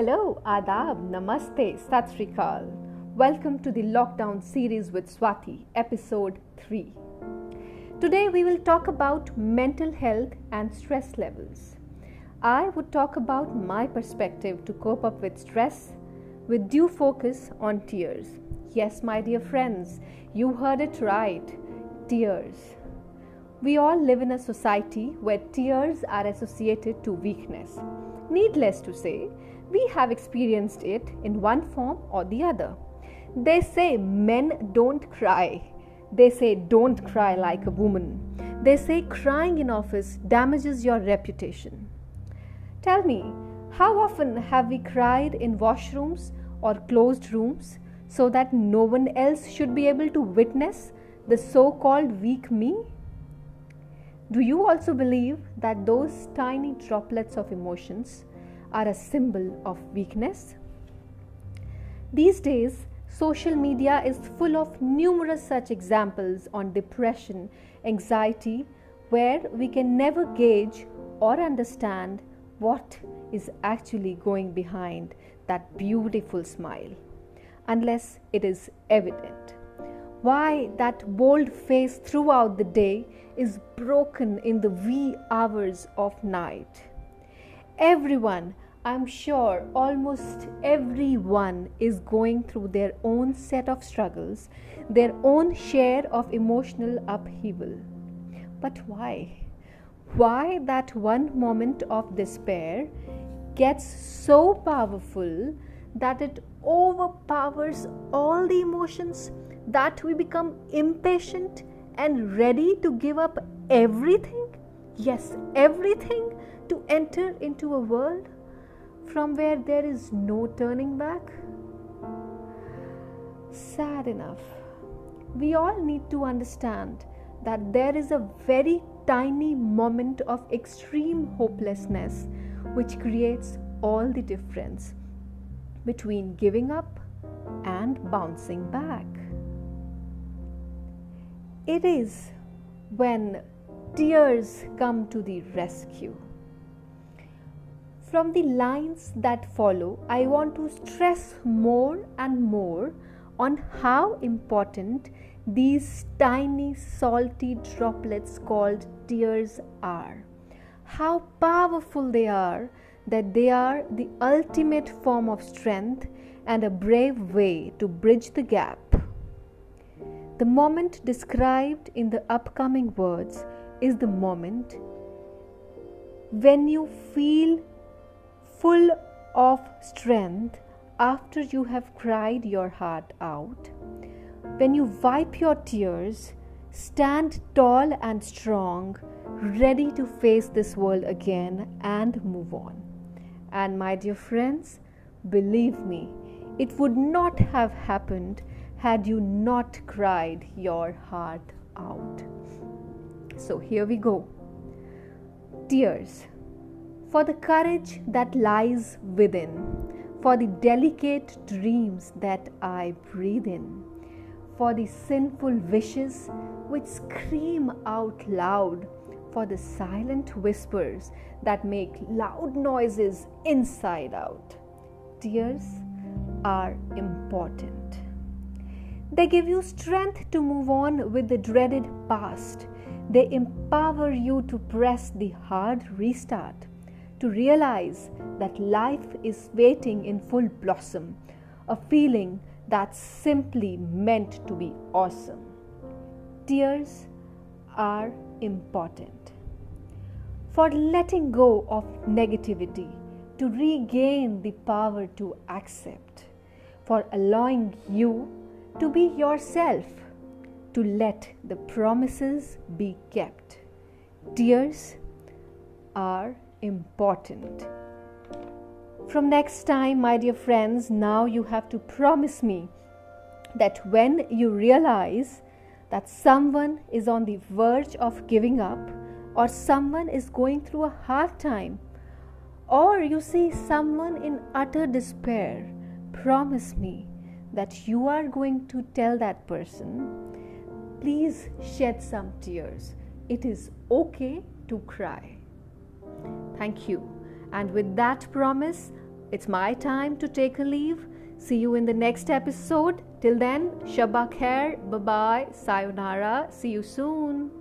Hello, Adab, Namaste, Sat Sri Akal. Welcome to the Lockdown series with Swati, episode 3. Today we will talk about mental health and stress levels. I would talk about my perspective to cope up with stress with due focus on tears. Yes, my dear friends, you heard it right tears. We all live in a society where tears are associated to weakness. Needless to say, we have experienced it in one form or the other. They say men don't cry. They say don't cry like a woman. They say crying in office damages your reputation. Tell me, how often have we cried in washrooms or closed rooms so that no one else should be able to witness the so called weak me? Do you also believe that those tiny droplets of emotions are a symbol of weakness? These days, social media is full of numerous such examples on depression, anxiety, where we can never gauge or understand what is actually going behind that beautiful smile unless it is evident why that bold face throughout the day is broken in the wee hours of night. Everyone, I'm sure almost everyone is going through their own set of struggles, their own share of emotional upheaval. But why? Why that one moment of despair gets so powerful that it overpowers all the emotions that we become impatient and ready to give up everything, yes, everything, to enter into a world from where there is no turning back? Sad enough, we all need to understand that there is a very tiny moment of extreme hopelessness which creates all the difference between giving up and bouncing back. It is when tears come to the rescue. From the lines that follow, I want to stress more and more on how important these tiny salty droplets called tears are. How powerful they are, that they are the ultimate form of strength and a brave way to bridge the gap the moment described in the upcoming words is the moment when you feel full of strength after you have cried your heart out. When you wipe your tears, stand tall and strong, ready to face this world again and move on. And my dear friends, believe me, it would not have happened had you not cried your heart out. So here we go. Tears. For the courage that lies within, for the delicate dreams that I breathe in, for the sinful wishes which scream out loud, for the silent whispers that make loud noises inside out. Tears are important. They give you strength to move on with the dreaded past. They empower you to press the hard restart, to realize that life is waiting in full blossom, a feeling that's simply meant to be awesome. Tears are important. For letting go of negativity, to regain the power to accept, for allowing you to be yourself, to let the promises be kept. Tears are important. From next time, my dear friends, now you have to promise me that when you realize that someone is on the verge of giving up, or someone is going through a hard time, or you see someone in utter despair, promise me that you are going to tell that person, please shed some tears. It is okay to cry. Thank you. And with that promise, it's my time to take a leave. See you in the next episode. Till then, Shabak Khair, bye bye, sayonara, see you soon.